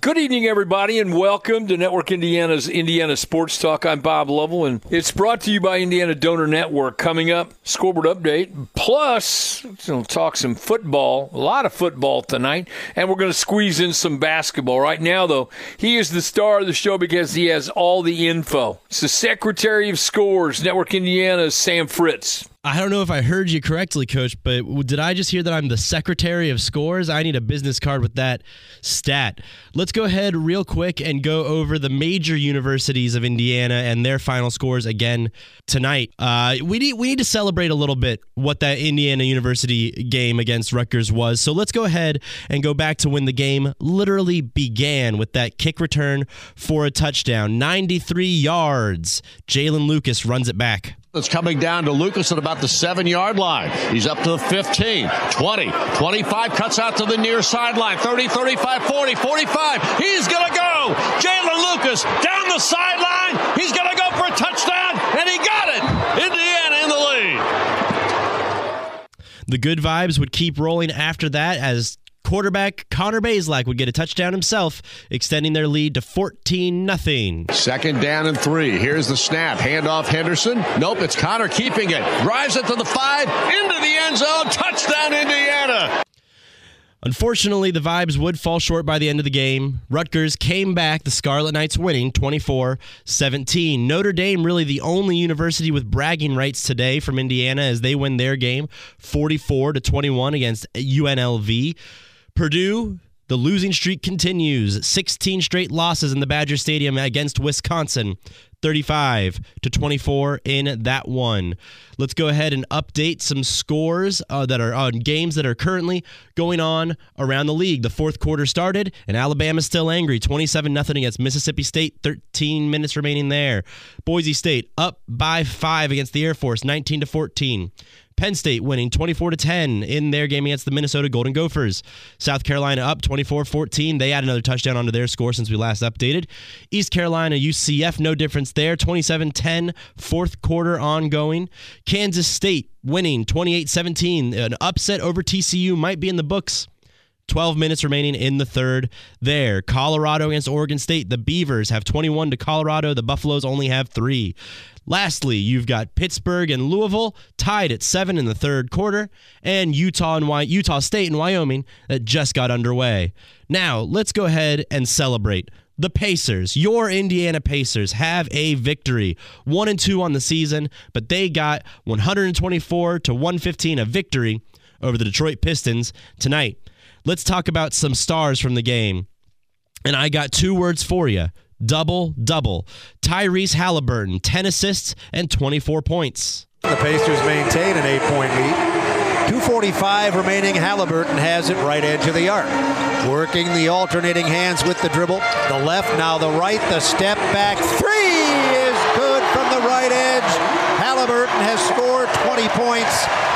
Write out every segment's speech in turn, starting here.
Good evening, everybody, and welcome to Network Indiana's Indiana Sports Talk. I'm Bob Lovell, and it's brought to you by Indiana Donor Network. Coming up, scoreboard update, plus we'll talk some football, a lot of football tonight, and we're going to squeeze in some basketball. Right now, though, he is the star of the show because he has all the info. It's the Secretary of Scores, Network Indiana's Sam Fritz. I don't know if I heard you correctly, Coach, but did I just hear that I'm the Secretary of Scores? I need a business card with that stat. Let's go ahead real quick and go over the major universities of Indiana and their final scores again tonight. Uh, we need we need to celebrate a little bit what that Indiana University game against Rutgers was. So let's go ahead and go back to when the game literally began with that kick return for a touchdown, 93 yards. Jaylin Lucas runs it back. It's coming down to Lucas at about the seven yard line. He's up to the 15, 20, 25, cuts out to the near sideline, 30, 35, 40, 45. He's going to go. Jaylin Lucas down the sideline. He's going to go for a touchdown, and he got it. Indiana in the lead. The good vibes would keep rolling after that as quarterback Connor Bazelak would get a touchdown himself, extending their lead to 14 nothing. Second down and three. Here's the snap. Handoff Henderson. Nope, it's Connor keeping it. Drives it to the five, into the end zone. Touchdown, Indiana. Unfortunately, the vibes would fall short by the end of the game. Rutgers came back, the Scarlet Knights winning 24 17. Notre Dame, really the only university with bragging rights today from Indiana as they win their game 44 21 against UNLV. Purdue, the losing streak continues. 16 straight losses in the Badger Stadium against Wisconsin. 35 to 24 in that one. Let's go ahead and update some scores uh, that are on games that are currently going on around the league. The fourth quarter started and Alabama's still angry. 27 0 against Mississippi State. 13 minutes remaining there. Boise State up by 5 against the Air Force 19 to 14. Penn State winning 24 to 10 in their game against the Minnesota Golden Gophers. South Carolina up 24-14. They add another touchdown onto their score since we last updated. East Carolina UCF no difference there 27-10 fourth quarter ongoing. Kansas State winning 28-17. An upset over TCU might be in the books. 12 minutes remaining in the third there. Colorado against Oregon State. The Beavers have 21 to Colorado. The Buffaloes only have three. Lastly, you've got Pittsburgh and Louisville tied at seven in the third quarter, and Utah and Wy- Utah State and Wyoming that just got underway. Now, let's go ahead and celebrate. The Pacers, your Indiana Pacers, have a victory. One and two on the season, but they got 124 to 115 a victory over the Detroit Pistons tonight. Let's talk about some stars from the game. And I got two words for you double double. Tyrese Halliburton, 10 assists and 24 points. The Pacers maintain an eight point lead. 245 remaining. Halliburton has it right edge of the arc. Working the alternating hands with the dribble. The left, now the right. The step back. Three is good from the right edge. Halliburton has scored 20 points.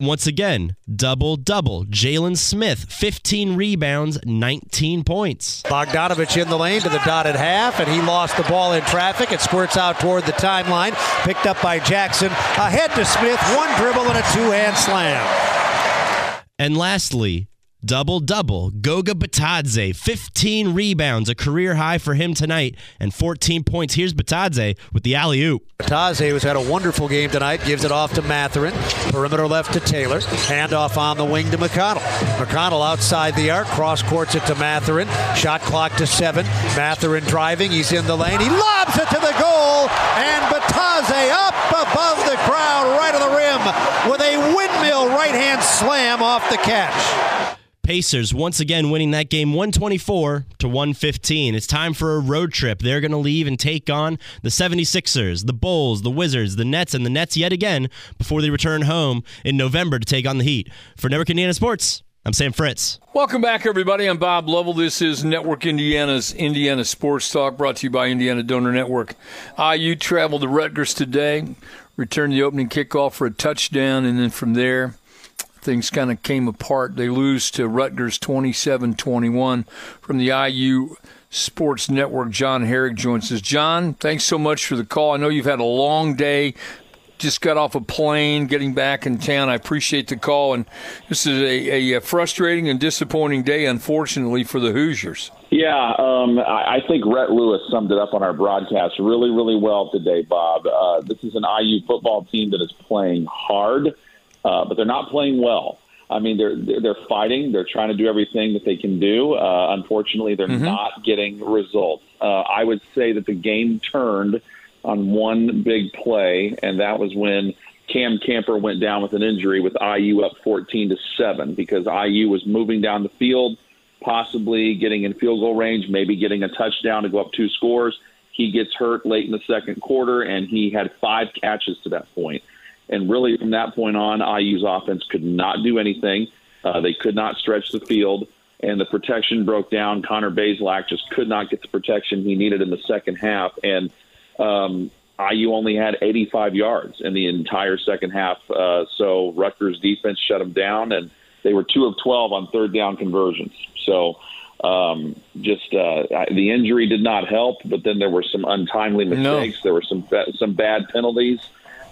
Once again, double double. Jalen Smith, 15 rebounds, 19 points. Bogdanovich in the lane to the dotted half, and he lost the ball in traffic. It squirts out toward the timeline. Picked up by Jackson. Ahead to Smith. One dribble and a two hand slam. And lastly, double double. Goga Bitadze, 15 rebounds, a career high for him tonight, and 14 points. Here's Bitadze with the alley oop. Bitadze, who's had a wonderful game tonight, gives it off to Mathurin. Perimeter left to Taylor. Handoff on the wing to McConnell. McConnell outside the arc, cross courts it to Mathurin. Shot clock to seven. Mathurin driving. He's in the lane. He lobs it to the goal, and Bitadze up above the crowd, right of the rim, with a windmill right hand slam off the catch. Pacers once again winning that game 124 to 115. It's time for a road trip. They're going to leave and take on the 76ers, the Bulls, the Wizards, the Nets, and the Nets yet again before they return home in November to take on the Heat. For Network Indiana Sports, I'm Sam Fritz. Welcome back, everybody. I'm Bob Lovell. This is Network Indiana's Indiana Sports Talk, brought to you by Indiana Donor Network. IU traveled to Rutgers today, returned the opening kickoff for a touchdown, and then from there, things kind of came apart. They lose to Rutgers 27 21 from the IU Sports Network. John Herrick joins us. John, thanks so much for the call. I know you've had a long day just got off a plane, getting back in town. I appreciate the call, and this is a, a frustrating and disappointing day, unfortunately, for the Hoosiers. Yeah, um, I think Rhett Lewis summed it up on our broadcast really, really well today, Bob. Uh, this is an IU football team that is playing hard, uh, but they're not playing well. I mean, they're they're fighting. They're trying to do everything that they can do. Uh, unfortunately, they're mm-hmm. not getting results. Uh, I would say that the game turned on one big play, and that was when Cam Camper went down with an injury with IU up 14 to 7 because IU was moving down the field, possibly getting in field goal range, maybe getting a touchdown to go up two scores. He gets hurt late in the second quarter, and he had five catches to that point. And really, from that point on, IU's offense could not do anything. Uh, they could not stretch the field, and the protection broke down. Connor Bazelak just could not get the protection he needed in the second half. And um, IU only had 85 yards in the entire second half. Uh, so Rutgers defense shut them down, and they were two of 12 on third down conversions. So um, just uh, the injury did not help, but then there were some untimely mistakes. No. There were some some bad penalties.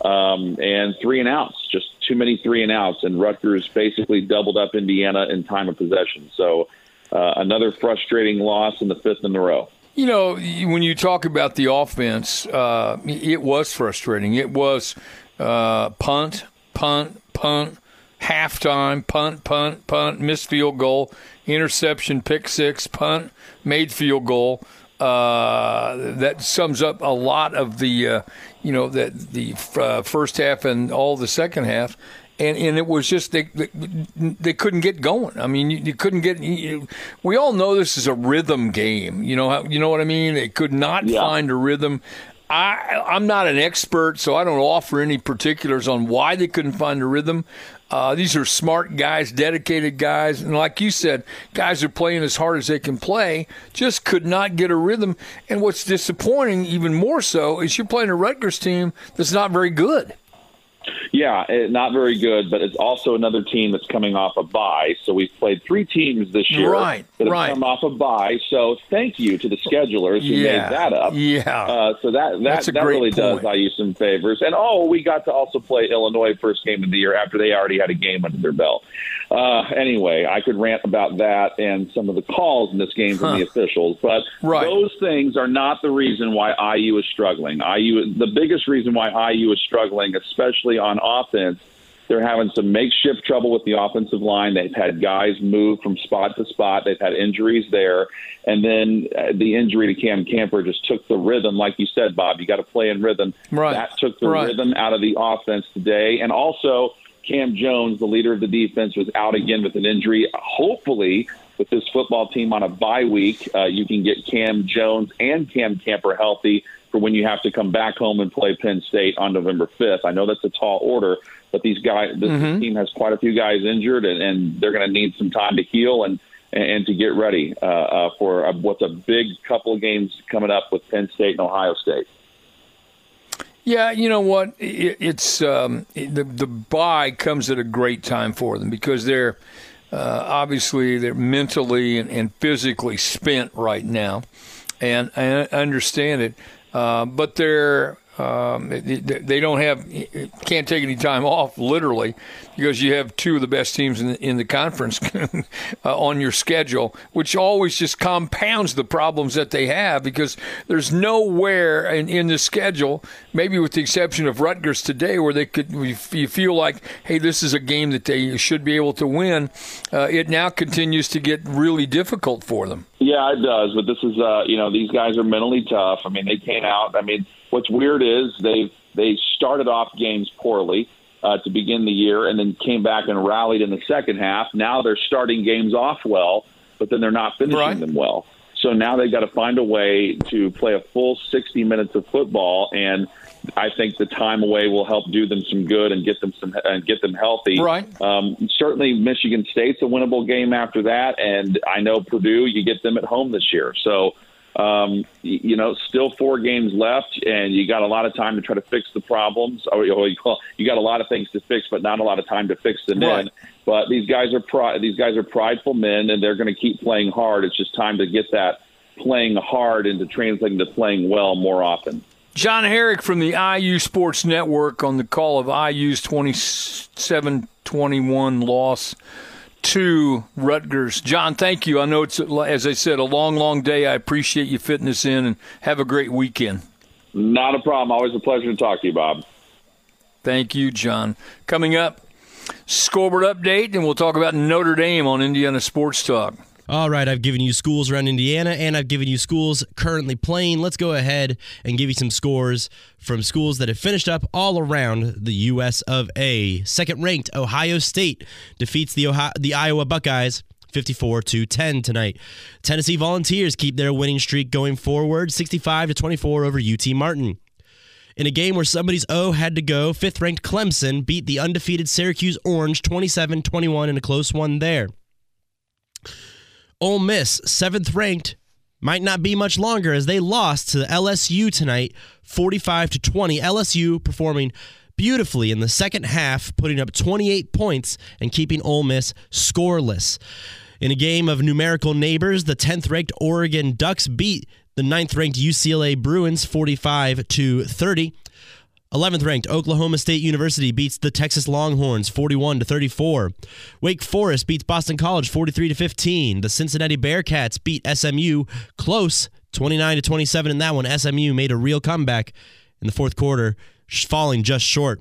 Um, and three and outs, just too many three and outs, and Rutgers basically doubled up Indiana in time of possession. So uh, another frustrating loss in the fifth in a row. You know, when you talk about the offense, uh, it was frustrating. It was uh, punt, punt, punt, halftime, punt, punt, punt, missed field goal, interception, pick six, punt, made field goal. Uh, that sums up a lot of the, uh, you know, that the uh, first half and all the second half and and it was just they they, they couldn't get going. I mean, you, you couldn't get. You, we all know this is a rhythm game. You know, you know what I mean. They could not yeah. find a rhythm. I I'm not an expert, so I don't offer any particulars on why they couldn't find a rhythm. Uh, these are smart guys, dedicated guys, and like you said, guys are playing as hard as they can play. Just could not get a rhythm. And what's disappointing, even more so, is you're playing a Rutgers team that's not very good. Yeah, not very good, but it's also another team that's coming off a bye. So we've played three teams this year right, that have right. come off a bye. So thank you to the schedulers who yeah, made that up. Yeah. Uh, so that that, that really point. does IU some favors. And oh, we got to also play Illinois first game of the year after they already had a game under their belt. Uh, anyway, I could rant about that and some of the calls in this game from huh. the officials, but right. those things are not the reason why IU is struggling. IU, the biggest reason why IU is struggling, especially on offense, they're having some makeshift trouble with the offensive line. They've had guys move from spot to spot. They've had injuries there. And then uh, the injury to Cam Camper just took the rhythm. Like you said, Bob, you got to play in rhythm. Right. That took the right. rhythm out of the offense today. And also, Cam Jones, the leader of the defense, was out again with an injury. Hopefully, with this football team on a bye week, uh, you can get Cam Jones and Cam Camper healthy for when you have to come back home and play Penn State on November 5th. I know that's a tall order, but these guys, this mm-hmm. team has quite a few guys injured, and, and they're going to need some time to heal and and to get ready uh, uh, for a, what's a big couple of games coming up with Penn State and Ohio State. Yeah, you know what? It, it's um, the the bye comes at a great time for them because they're uh, obviously they're mentally and, and, physically spent right now, and I understand it. Uh, but they're um, they don't have can't take any time off literally because you have two of the best teams in the, in the conference uh, on your schedule, which always just compounds the problems that they have because there's nowhere in, in the schedule, maybe with the exception of Rutgers today, where they could you feel like hey this is a game that they should be able to win. Uh, it now continues to get really difficult for them. Yeah, it does. But this is uh, you know these guys are mentally tough. I mean they came out. I mean What's weird is they've they started off games poorly uh, to begin the year, and then came back and rallied in the second half. Now they're starting games off well, but then they're not finishing right. them well. So now they've got to find a way to play a full 60 minutes of football, and I think the time away will help do them some good and get them some and get them healthy. Right. Um, certainly, Michigan State's a winnable game after that, and I know Purdue. You get them at home this year, so um, you know, still four games left, and you got a lot of time to try to fix the problems. Or you got a lot of things to fix, but not a lot of time to fix them right. in. But these guys are pri- these guys are prideful men, and they're going to keep playing hard. It's just time to get that playing hard into translating to playing well more often. John Herrick from the IU Sports Network on the call of IU's 27 21 loss to Rutgers. John, thank you. I know it's, as I said, a long, long day. I appreciate you fitting this in and have a great weekend. Not a problem. Always a pleasure to talk to you, Bob. Thank you, John. Coming up, scoreboard update, and we'll talk about Notre Dame on Indiana Sports Talk. All right, I've given you schools around Indiana and I've given you schools currently playing. Let's go ahead and give you some scores from schools that have finished up all around the US of A. Second ranked Ohio State defeats the Ohio, the Iowa Buckeyes 54 to 10 tonight. Tennessee Volunteers keep their winning streak going forward 65 to 24 over UT Martin. In a game where somebody's O had to go, fifth ranked Clemson beat the undefeated Syracuse Orange 27 21 in a close one there. Ole Miss, seventh ranked, might not be much longer as they lost to LSU tonight, 45 to 20. LSU performing beautifully in the second half, putting up 28 points and keeping Ole Miss scoreless. In a game of numerical neighbors, the 10th ranked Oregon Ducks beat the 9th ranked UCLA Bruins 45 to 30. 11th ranked Oklahoma State University beats the Texas Longhorns 41 to 34. Wake Forest beats Boston College 43 to 15. The Cincinnati Bearcats beat SMU close 29 to 27 in that one. SMU made a real comeback in the fourth quarter, falling just short.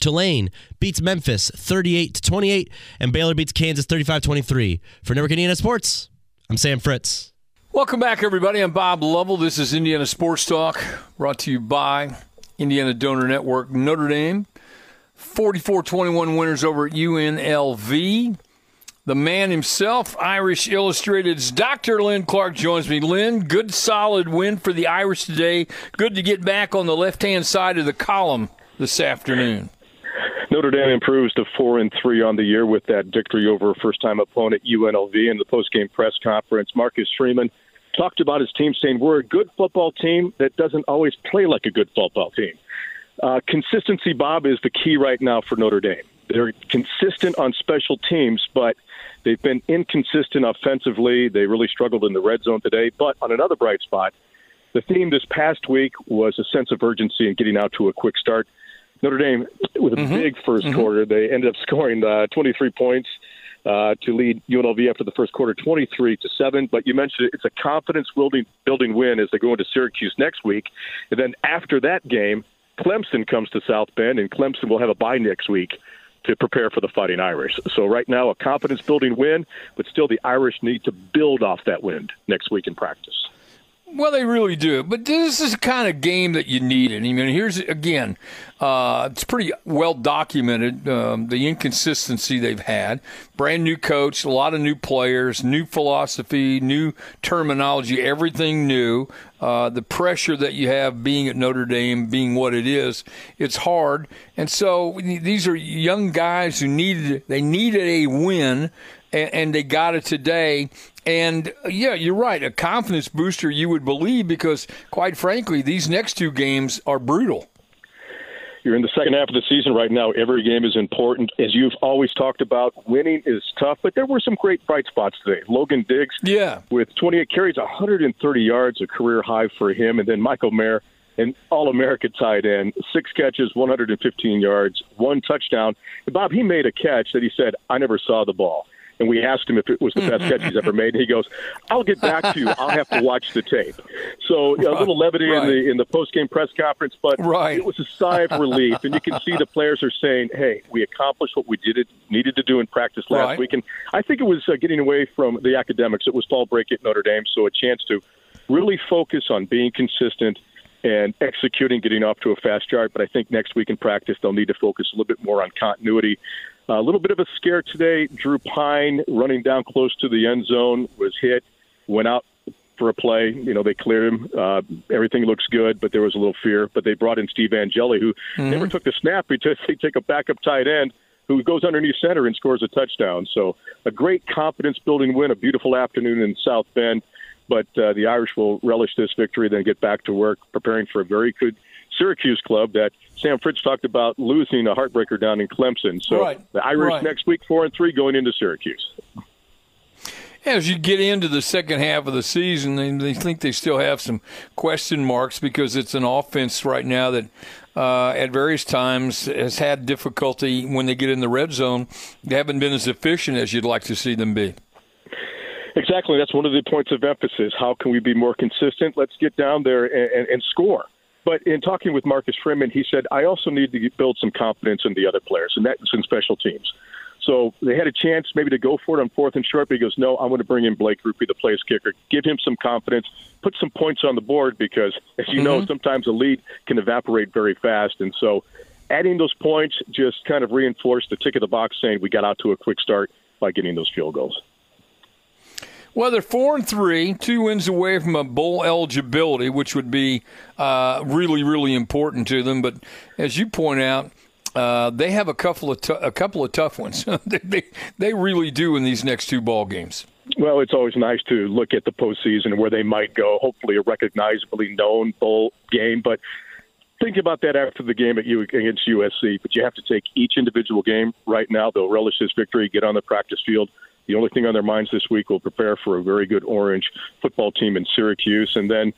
Tulane beats Memphis 38 to 28 and Baylor beats Kansas 35-23. For Network Indiana Sports, I'm Sam Fritz. Welcome back everybody. I'm Bob Lovell. This is Indiana Sports Talk brought to you by Indiana Donor Network, Notre Dame. 44 21 winners over at UNLV. The man himself, Irish Illustrated's Dr. Lynn Clark joins me. Lynn, good solid win for the Irish today. Good to get back on the left hand side of the column this afternoon. Notre Dame improves to four and three on the year with that victory over a first time opponent UNLV in the post game press conference. Marcus Freeman talked about his team saying, We're a good football team that doesn't always play like a good football team. Uh, consistency, Bob, is the key right now for Notre Dame. They're consistent on special teams, but they've been inconsistent offensively. They really struggled in the red zone today. But on another bright spot, the theme this past week was a sense of urgency and getting out to a quick start. Notre Dame, with a mm-hmm. big 1st mm-hmm. quarter, they ended up scoring uh, 23 points uh, to lead UNLV after the first quarter, 23 to seven. But you mentioned it, it's a confidence building building win as they go into Syracuse next week, and then after that game, Clemson comes to South Bend, and Clemson will have a bye next week to prepare for the Fighting Irish. So right now, a confidence building win, but still the Irish need to build off that win next week in practice. Well, they really do. But this is the kind of game that you need. And I mean, here's again, uh, it's pretty well documented um, the inconsistency they've had. Brand new coach, a lot of new players, new philosophy, new terminology, everything new. Uh, the pressure that you have being at Notre Dame, being what it is, it's hard. And so these are young guys who needed they needed a win, and, and they got it today. And uh, yeah, you're right. A confidence booster, you would believe, because quite frankly, these next two games are brutal. You're in the second half of the season right now. Every game is important. As you've always talked about, winning is tough, but there were some great bright spots today. Logan Diggs, yeah, with 28 carries, 130 yards, a career high for him, and then Michael Mayer, an All-American tight end, six catches, 115 yards, one touchdown. And Bob, he made a catch that he said, "I never saw the ball." And we asked him if it was the best catch he's ever made. And He goes, "I'll get back to you. I'll have to watch the tape." So right, a little levity right. in the in the post game press conference, but right. it was a sigh of relief, and you can see the players are saying, "Hey, we accomplished what we did it, needed to do in practice last right. week." And I think it was uh, getting away from the academics. It was fall break at Notre Dame, so a chance to really focus on being consistent and executing, getting off to a fast start. But I think next week in practice, they'll need to focus a little bit more on continuity a little bit of a scare today. Drew Pyne running down close to the end zone was hit, went out for a play. You know, they cleared him. Uh, everything looks good, but there was a little fear. But they brought in Steve Angeli, who mm-hmm. never took the snap. He just they take a backup tight end who goes underneath center and scores a touchdown. So a great confidence building win, a beautiful afternoon in South Bend. But uh, the Irish will relish this victory, then get back to work, preparing for a very good Syracuse club that Sam Fritz talked about losing a heartbreaker down in Clemson. So right. the Irish right. next week, four and three, going into Syracuse. As you get into the second half of the season, they, they think they still have some question marks because it's an offense right now that uh, at various times has had difficulty when they get in the red zone. They haven't been as efficient as you'd like to see them be. Exactly. That's one of the points of emphasis. How can we be more consistent? Let's get down there and, and, and score. But in talking with Marcus Freeman, he said, I also need to build some confidence in the other players, and that's in special teams. So they had a chance maybe to go for it on fourth and short, but he goes, no, I'm going to bring in Blake Grupe, the place kicker, give him some confidence, put some points on the board because, as you mm-hmm. know, sometimes a lead can evaporate very fast. And so adding those points just kind of reinforced the tick of the box saying we got out to a quick start by getting those field goals. Well, they're four and three, two wins away from a bowl eligibility, which would be uh, really, really important to them. But as you point out, uh, they have a couple of t- a couple of tough ones. they, they, they really do in these next two ball games. Well, it's always nice to look at the postseason and where they might go. Hopefully, a recognizably known bowl game, but think about that after the game at you against USC. But you have to take each individual game right now. They'll relish this victory, get on the practice field. The only thing on their minds this week will prepare for a very good Orange football team in Syracuse, and then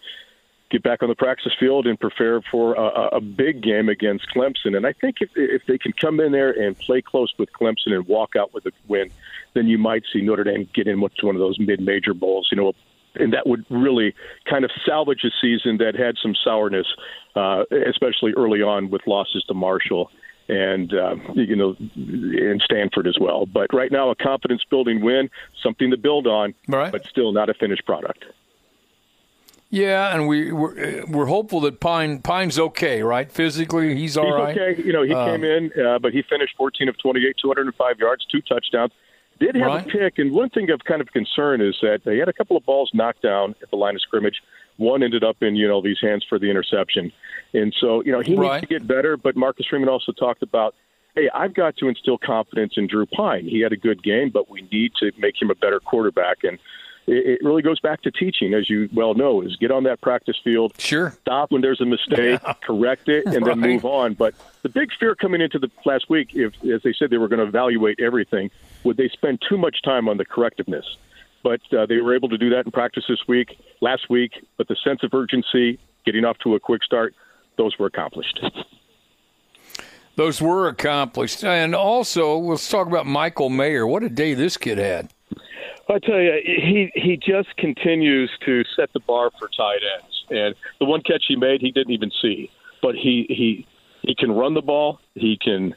get back on the practice field and prepare for a, a big game against Clemson. And I think if, if they can come in there and play close with Clemson and walk out with a win, then you might see Notre Dame get in to one of those mid-major bowls. You know, and that would really kind of salvage a season that had some sourness, uh, especially early on with losses to Marshall and uh, you know in Stanford as well. But right now, a confidence building win, something to build on, right. but still not a finished product. Yeah, and we we're, we're, hopeful that Pyne Pyne's okay, right? Physically, he's all he's right. okay. You know, he uh, came in, uh, but he finished 14 of 28, 205 yards, two touchdowns. Did have right. a pick, and one thing of kind of concern is that they had a couple of balls knocked down at the line of scrimmage. One ended up in you know these hands for the interception, and so you know he right. needs to get better. But Marcus Freeman also talked about hey, I've got to instill confidence in Drew Pyne. He had a good game, but we need to make him a better quarterback. And it, really goes back to teaching, as you well know, is get on that practice field. Sure. Stop when there's a mistake, yeah. correct it, and right. then move on. But the big fear coming into the last week, if as they said they were going to evaluate everything, would they spend too much time on the correctiveness? But uh, they were able to do that in practice this week, last week. But the sense of urgency, getting off to a quick start, those were accomplished. Those were accomplished. And also, let's talk about Michael Mayer. What a day this kid had. I tell you, he he just continues to set the bar for tight ends. And the one catch he made, he didn't even see, but he he he can run the ball. He can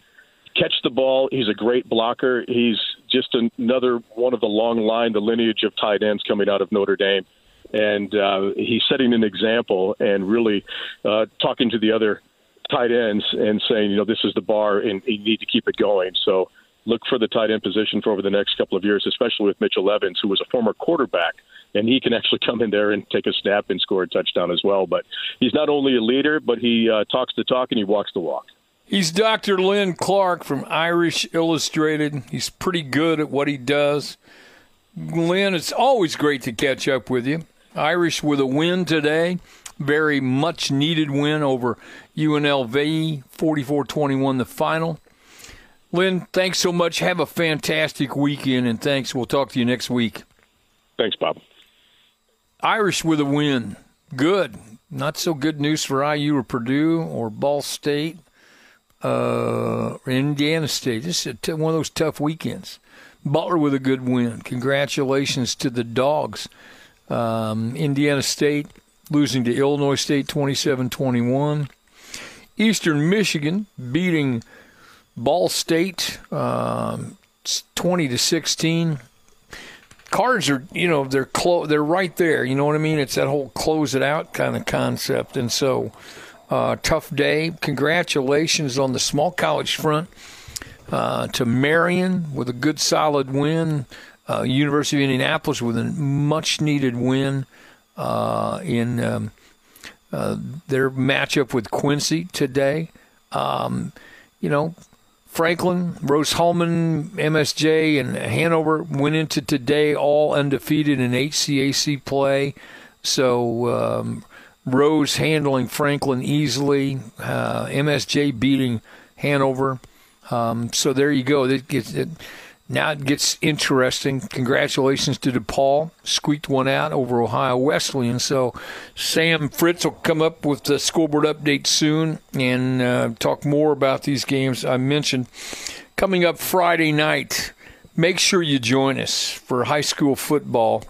catch the ball. He's a great blocker. He's just another one of the long line, the lineage of tight ends coming out of Notre Dame. And uh, he's setting an example and really uh, talking to the other tight ends and saying, you know, this is the bar and you need to keep it going. So look for the tight end position for over the next couple of years, especially with Mitchell Evans, who was a former quarterback, and he can actually come in there and take a snap and score a touchdown as well. But he's not only a leader, but he uh, talks the talk and he walks the walk. He's Dr. Lynn Clark from Irish Illustrated. He's pretty good at what he does. Lynn, it's always great to catch up with you. Irish with a win today. Very much needed win over UNLV, 44 21 the final. Lynn, thanks so much. Have a fantastic weekend, and thanks. We'll talk to you next week. Thanks, Bob. Irish with a win. Good. Not so good news for IU or Purdue or Ball State, uh, Indiana State. This is t- one of those tough weekends. Butler with a good win. Congratulations to the Dogs. Um, Indiana State losing to Illinois State 27 21. Eastern Michigan beating Ball State, um, twenty to sixteen. Cards are, you know, they're clo- they're right there. You know what I mean? It's that whole close it out kind of concept, and so uh, tough day. Congratulations on the small college front uh, to Marion with a good solid win. Uh, University of Indianapolis with a much needed win. uh, in um, uh, their matchup with Quincy today. Um, you know, Franklin, Rose-Hulman, MSJ, and Hanover went into today all undefeated in HCAC play. So um, Rose handling Franklin easily, uh, MSJ beating Hanover. Um, so there you go. It gets, it, now it gets interesting. Congratulations to DePauw. Squeaked one out over Ohio Wesleyan. So Sam Fritz will come up with the scoreboard update soon and uh, talk more about these games I mentioned. Coming up Friday night, make sure you join us for high school football.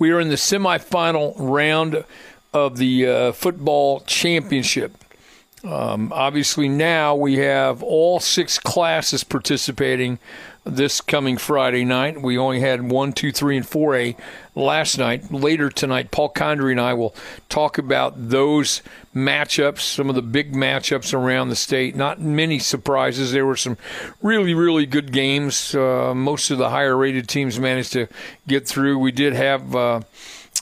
We are in the semifinal round of the uh, football championship. Um, obviously, now we have all six classes participating this coming Friday night. We only had one, two, three, and four A last night. Later tonight, Paul Condry and I will talk about those matchups, some of the big matchups around the state. Not many surprises. There were some really, really good games. Uh, most of the higher rated teams managed to get through. We did have uh,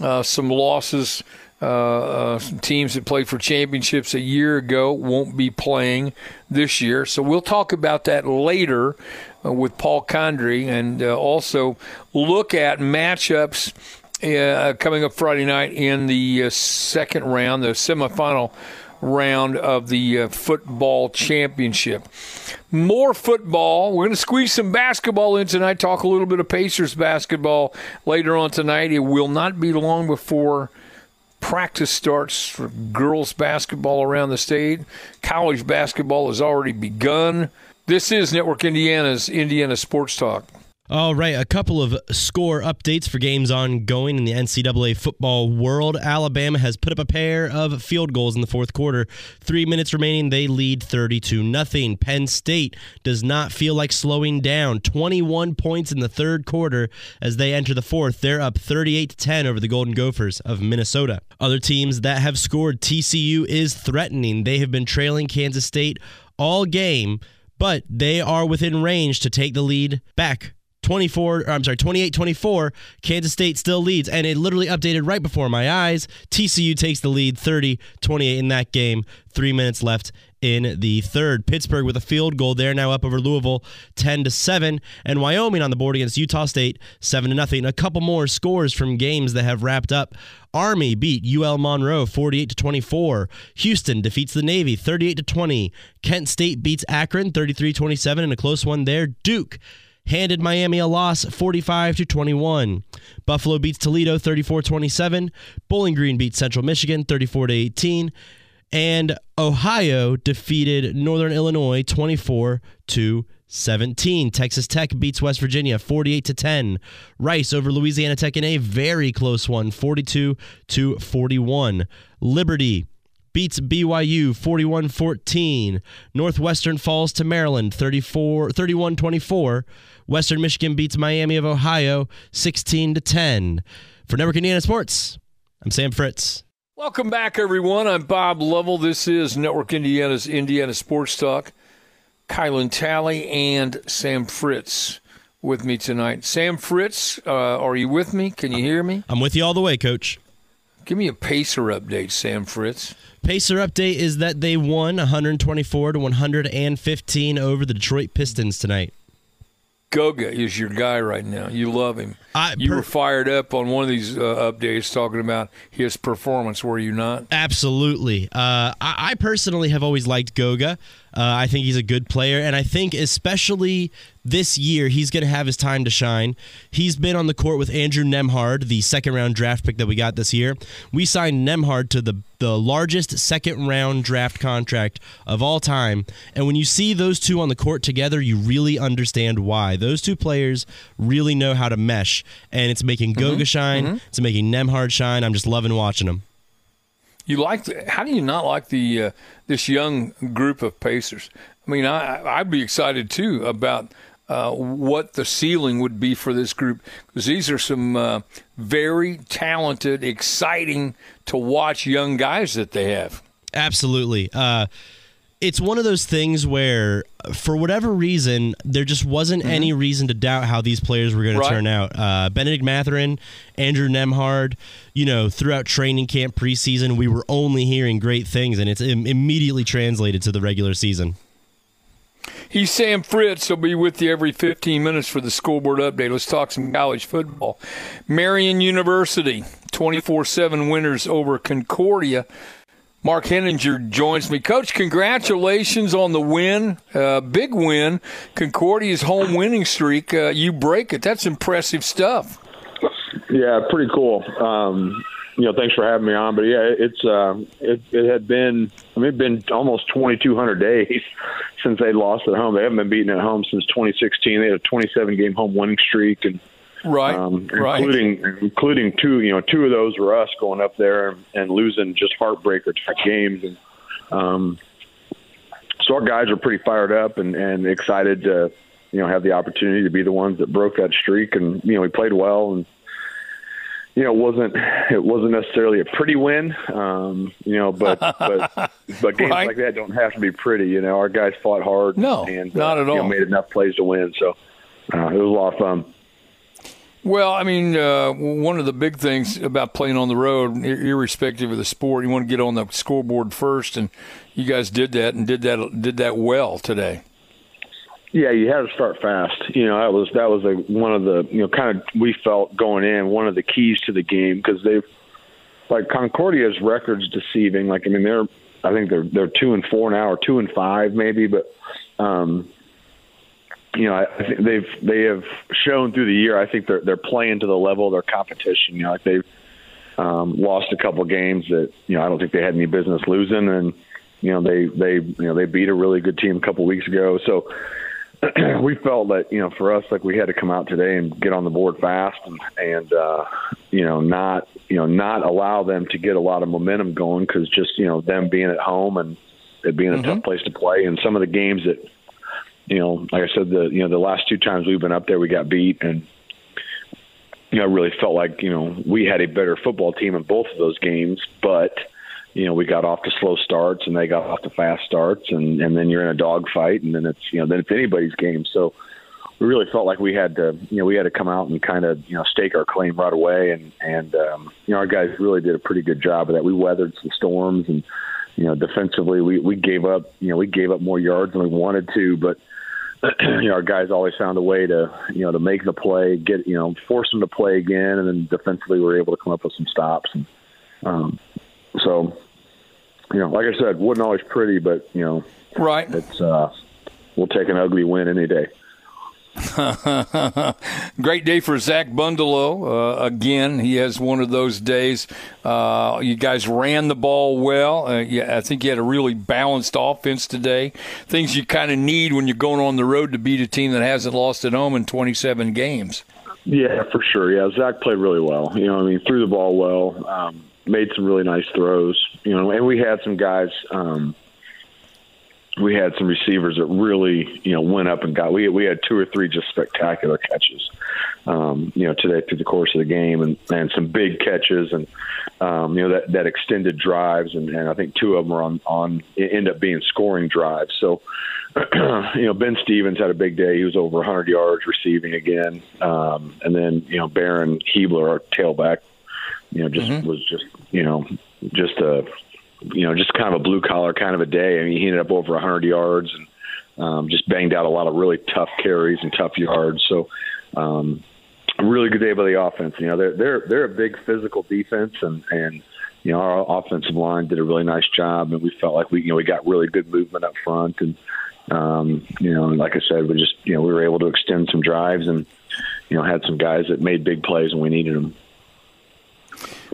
uh, some losses. Uh, uh, some teams that played for championships a year ago won't be playing this year. So we'll talk about that later uh, with Paul Condry and uh, also look at matchups uh, coming up Friday night in the uh, second round, the semifinal round of the football championship. More football. We're going to squeeze some basketball in tonight, talk a little bit of Pacers basketball later on tonight. It will not be long before practice starts for girls basketball around the state. College basketball has already begun. This is Network Indiana's Indiana Sports Talk. All right, a couple of score updates for games ongoing in the NCAA football world. Alabama has put up a pair of field goals in the fourth quarter. Three minutes remaining, they lead 32 nothing. Penn State does not feel like slowing down. 21 points in the third quarter as they enter the fourth. They're up 38 10 over the Golden Gophers of Minnesota. Other teams that have scored, TCU is threatening. They have been trailing Kansas State all game, but they are within range to take the lead back 24 I'm sorry 28-24 Kansas State still leads. And it literally updated right before my eyes. TCU takes the lead 30-28 in that game. 3 minutes left in the third. Pittsburgh with a field goal they're now up over Louisville 10 to 7 and Wyoming on the board against Utah State 7 to nothing. A couple more scores from games that have wrapped up. Army beat UL Monroe 48 to 24 Houston defeats the Navy 38 to 20 Kent State beats Akron 33-27 in a close one there. Duke handed Miami a loss 45 to 21. Buffalo beats Toledo 34-27. Bowling Green beats Central Michigan 34 to 18. And Ohio defeated Northern Illinois 24 to 17. Texas Tech beats West Virginia 48 to 10. Rice over Louisiana Tech in a very close one 42 to 41. Liberty beats BYU 41-14. Northwestern falls to Maryland 34 31-24. Western Michigan beats Miami of Ohio 16 to 10. For Network Indiana Sports, I'm Sam Fritz. Welcome back, everyone. I'm Bob Lovell. This is Network Indiana's Indiana Sports Talk. Kylan Talley and Sam Fritz with me tonight. Sam Fritz, uh, are you with me? Can you hear me? I'm with you all the way, Coach. Give me a Pacer update, Sam Fritz. Pacer update is that they won 124 to 115 over the Detroit Pistons tonight. Goga is your guy right now. You love him. I, you per- were fired up on one of these uh, updates talking about his performance, were you not? Absolutely. Uh, I, I, personally have always liked Goga. Uh, I think he's a good player, and I think especially this year he's going to have his time to shine. He's been on the court with Andrew Nembhard, the second round draft pick that we got this year. We signed Nembhard to the the largest second round draft contract of all time, and when you see those two on the court together, you really understand why. Those two players really know how to mesh, and it's making mm-hmm. Goga shine. Mm-hmm. It's making Nembhard shine. I'm just loving watching them. You like? The, how do you not like the uh, this young group of Pacers? I mean, I I'd be excited too about. Uh, what the ceiling would be for this group because these are some uh, very talented, exciting to watch young guys that they have. Absolutely. Uh, it's one of those things where, for whatever reason, there just wasn't mm-hmm. any reason to doubt how these players were going right. to turn out. Uh, Bennedict Mathurin, Andrew Nembhard, you know, throughout training camp preseason, we were only hearing great things, and it's Im- immediately translated to the regular season. He's Sam Fritz. He'll be with you every 15 minutes for the school board update. Let's talk some college football. Marion University, 24 7 winners over Concordia. Mark Henninger joins me. Coach, congratulations on the win. Uh, big win. Concordia's home winning streak. Uh, you break it. That's impressive stuff. Yeah, pretty cool. Um, you know, thanks for having me on. But yeah, it's uh, it, it had been I mean, it'd been almost 2,200 days since they lost at home. They haven't been beaten at home since 2016. They had a 27 game home winning streak, and right, um, right. including including two. You know, two of those were us going up there and, and losing just heartbreaker type games, and um, so our guys are pretty fired up and, and excited to you know have the opportunity to be the ones that broke that streak, and you know we played well and you know, wasn't it wasn't necessarily a pretty win, um, you know, but but but games right. like that don't have to be pretty. You know, our guys fought hard. No, and not uh, at all. Know, made enough plays to win, so uh, it was a lot of fun. Well, I mean, uh, one of the big things about playing on the road, irrespective of the sport, you want to get on the scoreboard first, and you guys did that and did that did that well today. Yeah, you had to start fast. You know, that was that was a, one of the you know kind of we felt going in one of the keys to the game because they've like Concordia's records deceiving. Like I mean, they're I think they're they're two and four now or two and five maybe, but um, you know, I, I think they've they have shown through the year. I think they're they're playing to the level of their competition. You know, like they've um, lost a couple games that you know I don't think they had any business losing, and you know they they you know they beat a really good team a couple weeks ago. So we felt that you know for us like we had to come out today and get on the board fast and and uh, you know not you know not allow them to get a lot of momentum going because just you know them being at home and it being a mm-hmm. tough place to play and some of the games that you know like I said the you know the last two times we've been up there we got beat and you know I really felt like you know we had a better football team in both of those games but you know, we got off to slow starts and they got off to fast starts and, and then you're in a dogfight and then it's, you know, then it's anybody's game. So we really felt like we had to, you know, we had to come out and kind of, you know, stake our claim right away. And, and, um, you know, our guys really did a pretty good job of that. We weathered some storms and, you know, defensively we, we gave up, you know, we gave up more yards than we wanted to, but, you know, our guys always found a way to, you know, to make the play, get, you know, force them to play again. And then defensively we were able to come up with some stops and, um, so, you know, like I said, wasn't always pretty, but you know, right? It's uh, we'll take an ugly win any day. Great day for Zach Bundalo. Uh, again, he has one of those days. Uh, you guys ran the ball well. Uh, yeah, I think you had a really balanced offense today. Things you kind of need when you're going on the road to beat a team that hasn't lost at home in 27 games. Yeah, for sure. Yeah, Zach played really well. You know, I mean, threw the ball well. Um, made some really nice throws, you know, and we had some guys. Um, we had some receivers that really, you know, went up and got. We we had two or three just spectacular catches, um, you know, today through the course of the game, and and some big catches, and um, you know that that extended drives, and, and I think two of them were on on end up being scoring drives. So, you know, Ben Stevens had a big day. He was over 100 yards receiving again, um, and then you know Baron Hebler, our tailback, you know, just mm-hmm. was just you know just a you know just kind of a blue collar kind of a day. I mean, he ended up over 100 yards and um, just banged out a lot of really tough carries and tough yards. So. Um, really good day by the offense. You know, they're they're they're a big physical defense, and and you know our offensive line did a really nice job, and we felt like we you know we got really good movement up front, and um, you know, and like I said, we just you know we were able to extend some drives, and you know had some guys that made big plays when we needed them.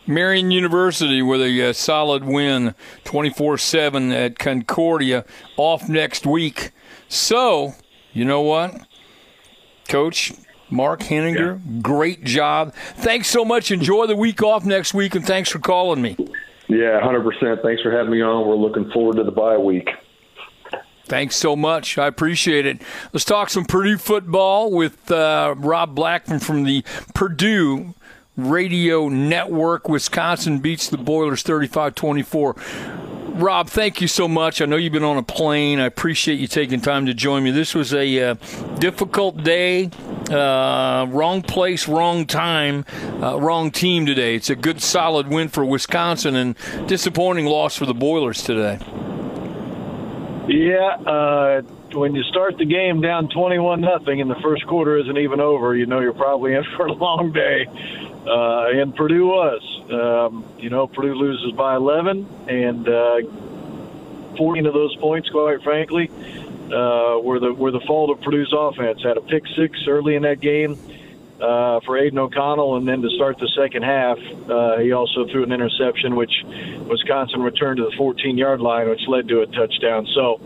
Marian University with a, uh, solid win 24 7 at Concordia off next week. So, you know what? Coach Mark Henninger, yeah. great job. Thanks so much. Enjoy the week off next week, and thanks for calling me. Yeah, 100%. Thanks for having me on. We're looking forward to the bye week. Thanks so much. I appreciate it. Let's talk some Purdue football with uh, Rob Blackman from the Purdue Radio Network. Wisconsin beats the Boilers 35 24. Rob, thank you so much. I know you've been on a plane. I appreciate you taking time to join me. This was a uh, difficult day. Uh, wrong place, wrong time, uh, wrong team today. It's a good, solid win for Wisconsin and disappointing loss for the Boilers today. Yeah, uh, when you start the game down 21 nothing and the first quarter isn't even over, you know you're probably in for a long day. Uh, and Purdue was. Um, you know, Purdue loses by 11, and uh, 14 of those points, quite frankly, uh, were the were the fault of Purdue's offense. Had a pick six early in that game uh, for Aidan O'Connell, and then to start the second half, uh, he also threw an interception, which Wisconsin returned to the 14-yard line, which led to a touchdown. So,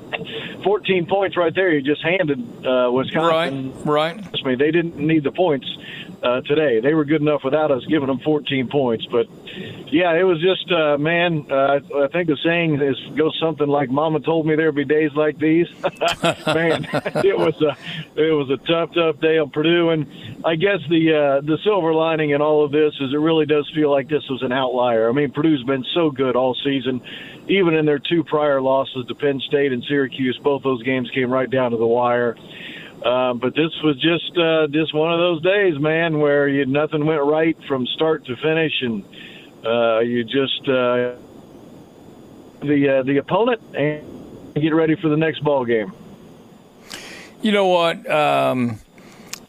14 points right there. You just handed uh, Wisconsin. Right, right. I mean, they didn't need the points uh, today. They were good enough without us giving them 14 points. But yeah, it was just uh, man. Uh, I think the saying is goes something like "Mama told me there'd be days like these." man, it was a it was a tough, tough day on Purdue, and I guess the uh, the silver lining in all of this is it really does feel like this was an outlier. I mean, Purdue's been so good all season. Even in their two prior losses to Penn State and Syracuse, both those games came right down to the wire. Uh, but this was just uh, just one of those days, man, where you nothing went right from start to finish, and uh, you just uh, the uh, the opponent and get ready for the next ball game. You know what? Um,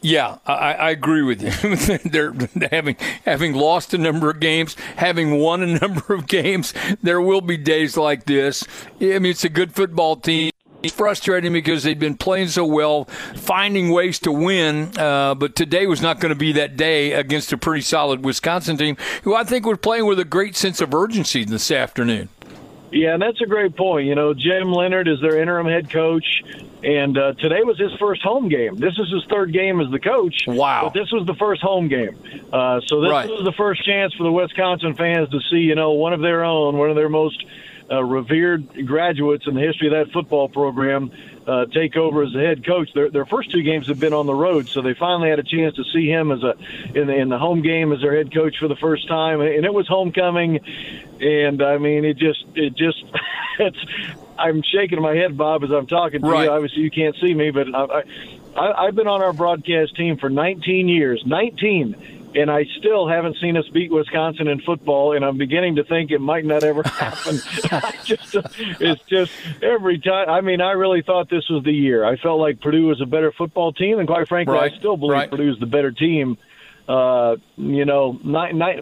yeah, I, I, agree with you. They're having having lost a number of games, having won a number of games. There will be days like this. I mean, it's a good football team. It's frustrating because they've been playing so well, finding ways to win. Uh, but today was not going to be that day against a pretty solid Wisconsin team, who I think was playing with a great sense of urgency this afternoon. Yeah, and that's a great point. You know, Jim Leonhard is their interim head coach, and uh, today was his first home game. This is his third game as the coach. Wow! But this was the first home game, uh, so this right. was the first chance for the Wisconsin fans to see, you know, one of their own, one of their most uh, revered graduates in the history of that football program uh, take over as the head coach. Their, their first two games have been on the road, so they finally had a chance to see him as a in the, in the home game as their head coach for the first time, and it was homecoming. And I mean, it just it just it's. I'm shaking my head, Bob, as I'm talking to right. you. Obviously, you can't see me, but I, I, I've been on our broadcast team for 19 years. 19 and I still haven't seen us beat Wisconsin in football, and I'm beginning to think it might not ever happen. just, it's just every time. I mean, I really thought this was the year. I felt like Purdue was a better football team, and quite frankly, right. I still believe right. Purdue's the better team. Uh, you know,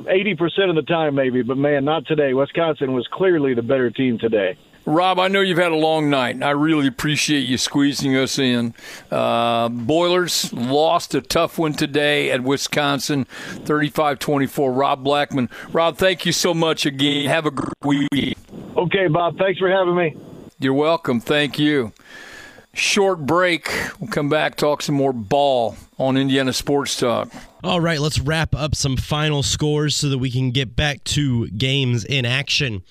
eighty percent of the time, maybe, but man, not today. Wisconsin was clearly the better team today. Rob, I know you've had a long night. I really appreciate you squeezing us in. Uh, Boilers lost a tough one today at Wisconsin, 35-24. Rob Blackman. Rob, thank you so much again. Have a great week. Okay, Bob. Thanks for having me. You're welcome. Thank you. Short break. We'll come back, talk some more ball on Indiana Sports Talk. All right, let's wrap up some final scores so that we can get back to games in action.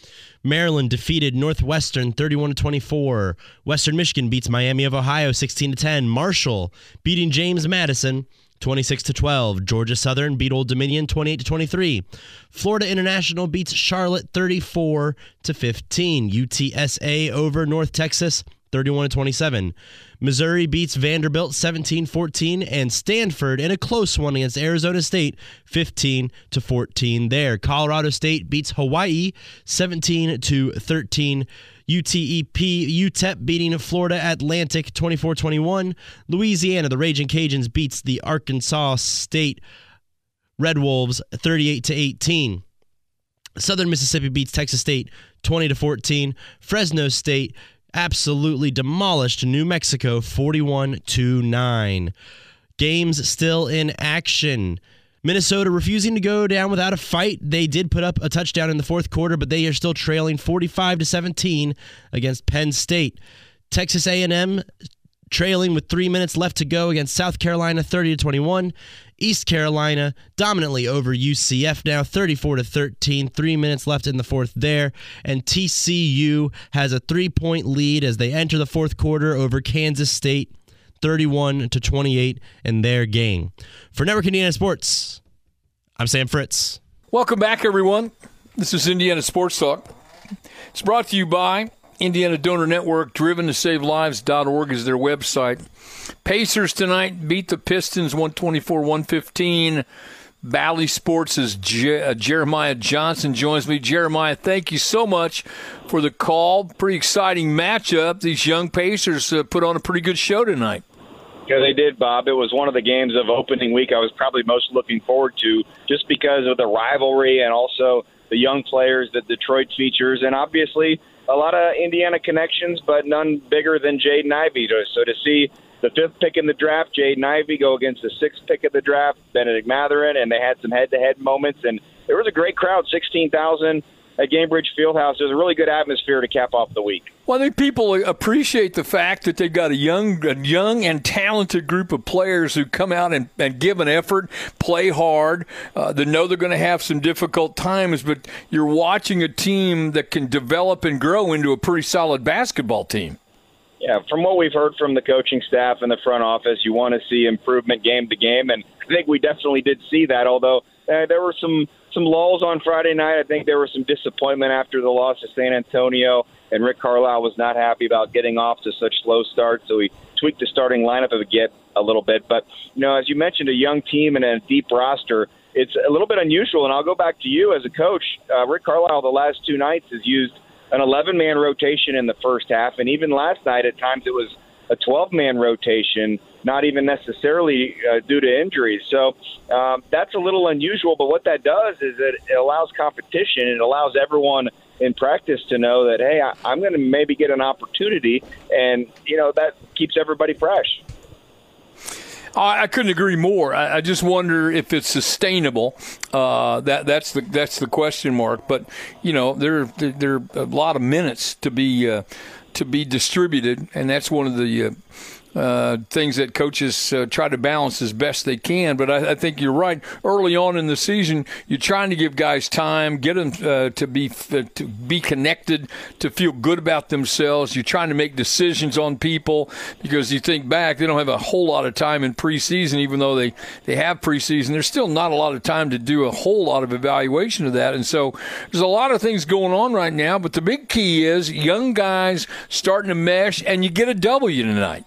Maryland defeated Northwestern 31 24. Western Michigan beats Miami of Ohio 16 10. Marshall beating James Madison 26 12. Georgia Southern beat Old Dominion 28 23. Florida International beats Charlotte 34 15. UTSA over North Texas 31 27. Missouri beats Vanderbilt 17 14, and Stanford in a close one against Arizona State 15 to 14 there. Colorado State beats Hawaii 17 to 13. UTEP, UTEP beating Florida Atlantic 24 21. Louisiana, the Raging Cajuns beats the Arkansas State Red Wolves 38 to 18. Southern Mississippi beats Texas State 20 to 14. Fresno State absolutely demolished New Mexico 41 to 9. Games still in action. Minnesota refusing to go down without a fight. They did put up a touchdown in the fourth quarter, but they are still trailing 45 to 17 against Penn State. Texas A&M trailing with 3 minutes left to go against South Carolina 30 to 21. East Carolina dominantly over UCF now 34 to 13 3 minutes left in the fourth there and TCU has a 3-point lead as they enter the fourth quarter over Kansas State 31 to 28 in their game. For Network Indiana Sports, I'm Sam Fritz. Welcome back everyone. This is Indiana Sports Talk. It's brought to you by Indiana Donor Network, driven to save lives.org is their website. Pacers tonight beat the Pistons 124 115. Bally Sports' Je- uh, Jeremiah Johnson joins me. Jeremiah, thank you so much for the call. Pretty exciting matchup. These young Pacers uh, put on a pretty good show tonight. Yeah, they did, Bob. It was one of the games of opening week I was probably most looking forward to just because of the rivalry and also the young players that Detroit features, and obviously a lot of Indiana connections, but none bigger than Jaden Ivey. So to see the fifth pick in the draft, Jaden Ivey, go against the sixth pick of the draft, Bennedict Mathurin, and they had some head-to-head moments, and there was a great crowd, sixteen thousand at Gainbridge Fieldhouse. There's a really good atmosphere to cap off the week. Well, I think people appreciate the fact that they've got a young, a young and talented group of players who come out and, and give an effort, play hard. Uh, they know they're going to have some difficult times, but you're watching a team that can develop and grow into a pretty solid basketball team. Yeah, from what we've heard from the coaching staff and the front office, you want to see improvement game to game, and I think we definitely did see that. Although uh, there were some some lulls on Friday night, I think there was some disappointment after the loss to San Antonio, and Rick Carlisle was not happy about getting off to such slow start, so he tweaked the starting lineup a bit a little bit. But you know, as you mentioned, a young team and a deep roster. It's a little bit unusual, and I'll go back to you as a coach. Uh, Rick Carlisle, the last two nights, has used an 11 man rotation in the first half, and even last night at times it was a 12 man rotation, not even necessarily uh, due to injuries. So um, that's a little unusual, but what that does is it, it allows competition. It allows everyone in practice to know that, hey, I, I'm going to maybe get an opportunity, and, you know, that keeps everybody fresh. I couldn't agree more. I, just wonder if it's sustainable. Uh, that that's the that's the question mark. But you know, there there, there are a lot of minutes to be uh, to be distributed, and that's one of the uh, uh, things that coaches uh, try to balance as best they can. But I, I, think you're right. Early on in the season, you're trying to give guys time, get them uh, to be uh, to be connected, to feel good about themselves. You're trying to make decisions on people because you think back, they don't have a whole lot of time in preseason, even though they they have preseason. There's still not a lot of time to do a whole lot of evaluation of that, and so there's a lot of things going on right now. But the big key is young guys starting to mesh, and you get a W tonight.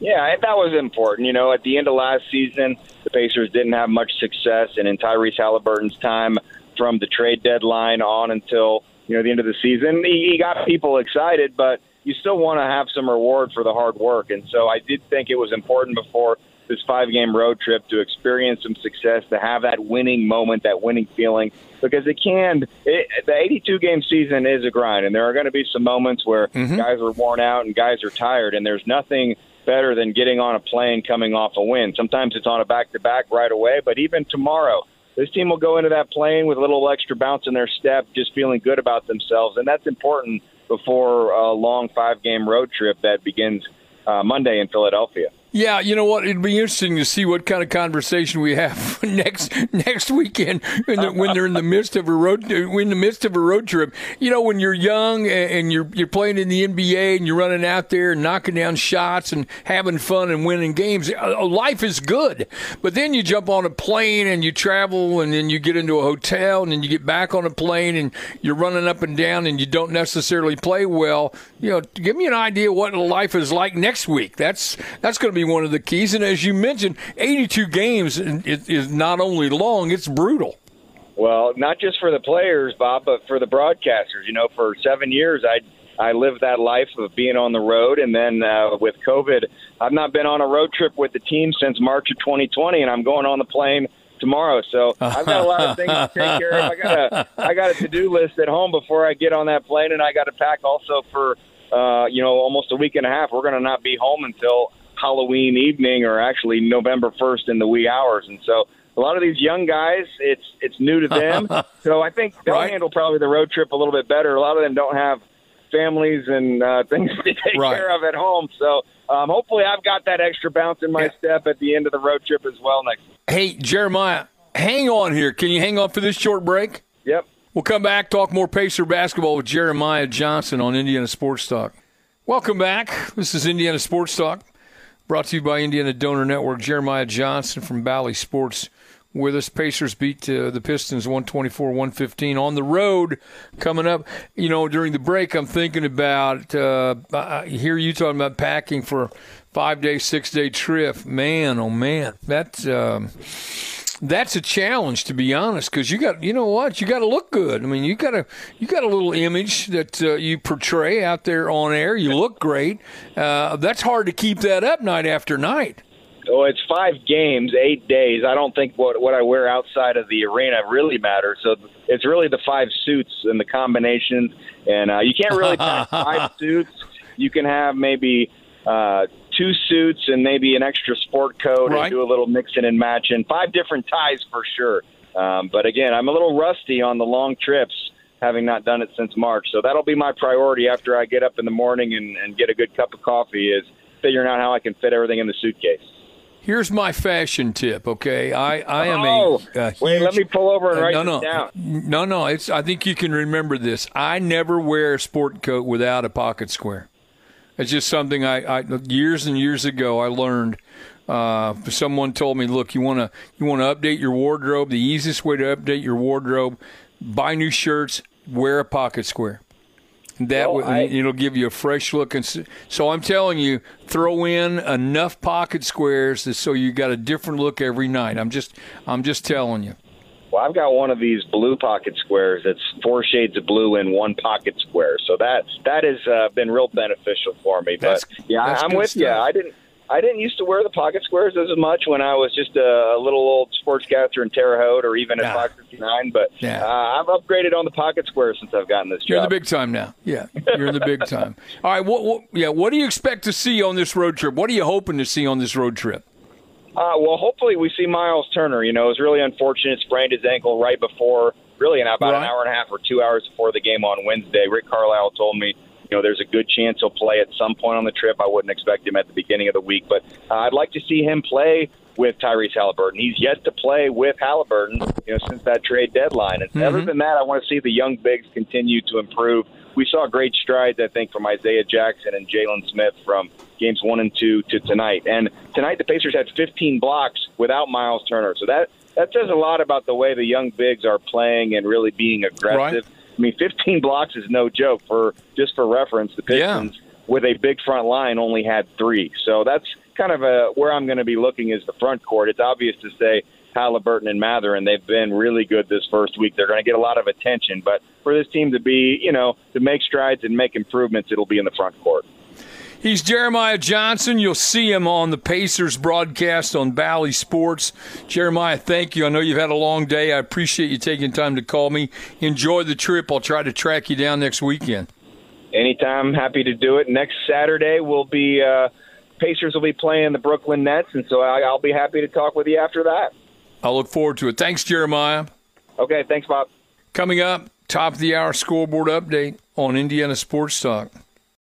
Yeah, that was important. You know, at the end of last season, the Pacers didn't have much success, and in Tyrese Halliburton's time from the trade deadline on until you know the end of the season, he, he got people excited, but you still want to have some reward for the hard work. And so I did think it was important before this five game road trip to experience some success, to have that winning moment, that winning feeling, because it can. It, the 82 game season is a grind, and there are going to be some moments where mm-hmm. guys are worn out and guys are tired, and there's nothing better than getting on a plane coming off a win. Sometimes it's on a back to back right away, but even tomorrow, this team will go into that plane with a little extra bounce in their step, just feeling good about themselves. And that's important before a long five game road trip that begins uh, Monday in Philadelphia. Yeah, you know what? It'd be interesting to see what kind of conversation we have next next weekend when, the, when they're in the midst of a road in the midst of a road trip. You know, when you're young and you're you're playing in the NBA and you're running out there and knocking down shots and having fun and winning games. Uh, life is good, but then you jump on a plane and you travel and then you get into a hotel and then you get back on a plane and you're running up and down and you don't necessarily play well. You know, give me an idea what life is like next week. That's that's going to be one of the keys. And as you mentioned, 82 games is not only long, it's brutal. Well, not just for the players, Bob, but for the broadcasters. You know, for seven years, I I lived that life of being on the road, and then uh, with COVID, I've not been on a road trip with the team since March of 2020, and I'm going on the plane tomorrow. So I've got a lot of things to take care of. I got a I got a to do list at home before I get on that plane, and I got to pack also for uh, you know almost a week and a half. We're going to not be home until Halloween evening or actually November 1st in the wee hours. And so a lot of these young guys, it's it's new to them. so I think they'll right. handle probably the road trip a little bit better. A lot of them don't have families and uh, things to take right. care of at home. So um, hopefully I've got that extra bounce in my yeah. step at the end of the road trip as well next. Hey, Jeremiah, hang on here. Can you hang on for this short break? Yep. We'll come back, talk more Pacer basketball with Jeremiah Johnson on Indiana Sports Talk. Welcome back. This is Indiana Sports Talk. Brought to you by Indiana Donor Network. Jeremiah Johnson from Bally Sports with us. Pacers beat uh, the Pistons 124 115 on the road coming up. You know, during the break, I'm thinking about, uh, I hear you talking about packing for five day, six day trip. Man, oh man, that's. Um, that's a challenge to be honest because you got you know what you got to look good i mean you got a you got a little image that uh, you portray out there on air you look great uh, that's hard to keep that up night after night Oh, it's five games, eight days. I don't think what what I wear outside of the arena really matters. So it's really the five suits and the combinations, and uh, you can't really pack five suits. You can have maybe uh, two suits and maybe an extra sport coat Right. and do a little mixing and matching. Five different ties for sure. Um, but again, I'm a little rusty on the long trips, having not done it since March. So that'll be my priority after I get up in the morning and, and get a good cup of coffee is figuring out how I can fit everything in the suitcase. here's my fashion tip okay i i am Oh, a, a wait, let me pull over and Uh, write no, this no, down. No, no. It's. I think you can remember this. I never wear a sport coat without a pocket square. It's just something I, I years and years ago I learned. Uh, someone told me, look, you want to you want to update your wardrobe. The easiest way to update your wardrobe: buy new shirts, wear a pocket square. That Well, I- it'll give you a fresh look. And s- so I'm telling you, throw in enough pocket squares so you got a different look every night. I'm just I'm just telling you. Well, I've got one of these blue pocket squares that's four shades of blue in one pocket square. So that that has uh, been real beneficial for me. But That's- yeah, I'm with you. I didn't I didn't used to wear the pocket squares as much when I was just a, a little old sportscaster in Terre Haute or even at Nah. Fox 59. But Yeah. uh, I've upgraded on the pocket squares since I've gotten this job. You're in the big time now. Yeah, you're in the big time. All right. What, what? Yeah. What do you expect to see on this road trip? What are you hoping to see on this road trip? Uh, well, hopefully we see Miles Turner. You know, it was really unfortunate. Sprained his ankle right before, really, in about an hour and a half or two hours before the game on Wednesday. Rick Carlisle told me, you know, there's a good chance he'll play at some point on the trip. I wouldn't expect him at the beginning of the week, but uh, I'd like to see him play with Tyrese Halliburton. He's yet to play with Halliburton, you know, since that trade deadline. And other than that, I want to see the young bigs continue to improve. We saw great strides, I think, from Isaiah Jackson and Jalen Smith from games one and two to tonight. And tonight, the Pacers had 15 blocks without Miles Turner. So that that says a lot about the way the young bigs are playing and really being aggressive. I mean, 15 blocks is no joke. For just for reference, the Yeah. Pistons with a big front line only had three. So that's kind of a, where I'm going to be looking is the front court. It's obvious to say Halliburton and Mathurin, and they've been really good this first week. They're going to get a lot of attention, but for this team to be, you know, to make strides and make improvements, it'll be in the front court. He's Jeremiah Johnson. You'll see him on the Pacers broadcast on Bally Sports. Jeremiah, thank you. I know you've had a long day. I appreciate you taking time to call me. Enjoy the trip. I'll try to track you down next weekend. Anytime, happy to do it. Next Saturday, we'll be uh, Pacers will be playing the Brooklyn Nets, and so I'll be happy to talk with you after that. I look forward to it. Thanks, Jeremiah. Okay, thanks, Bob. Coming up, top of the hour scoreboard update on Indiana Sports Talk.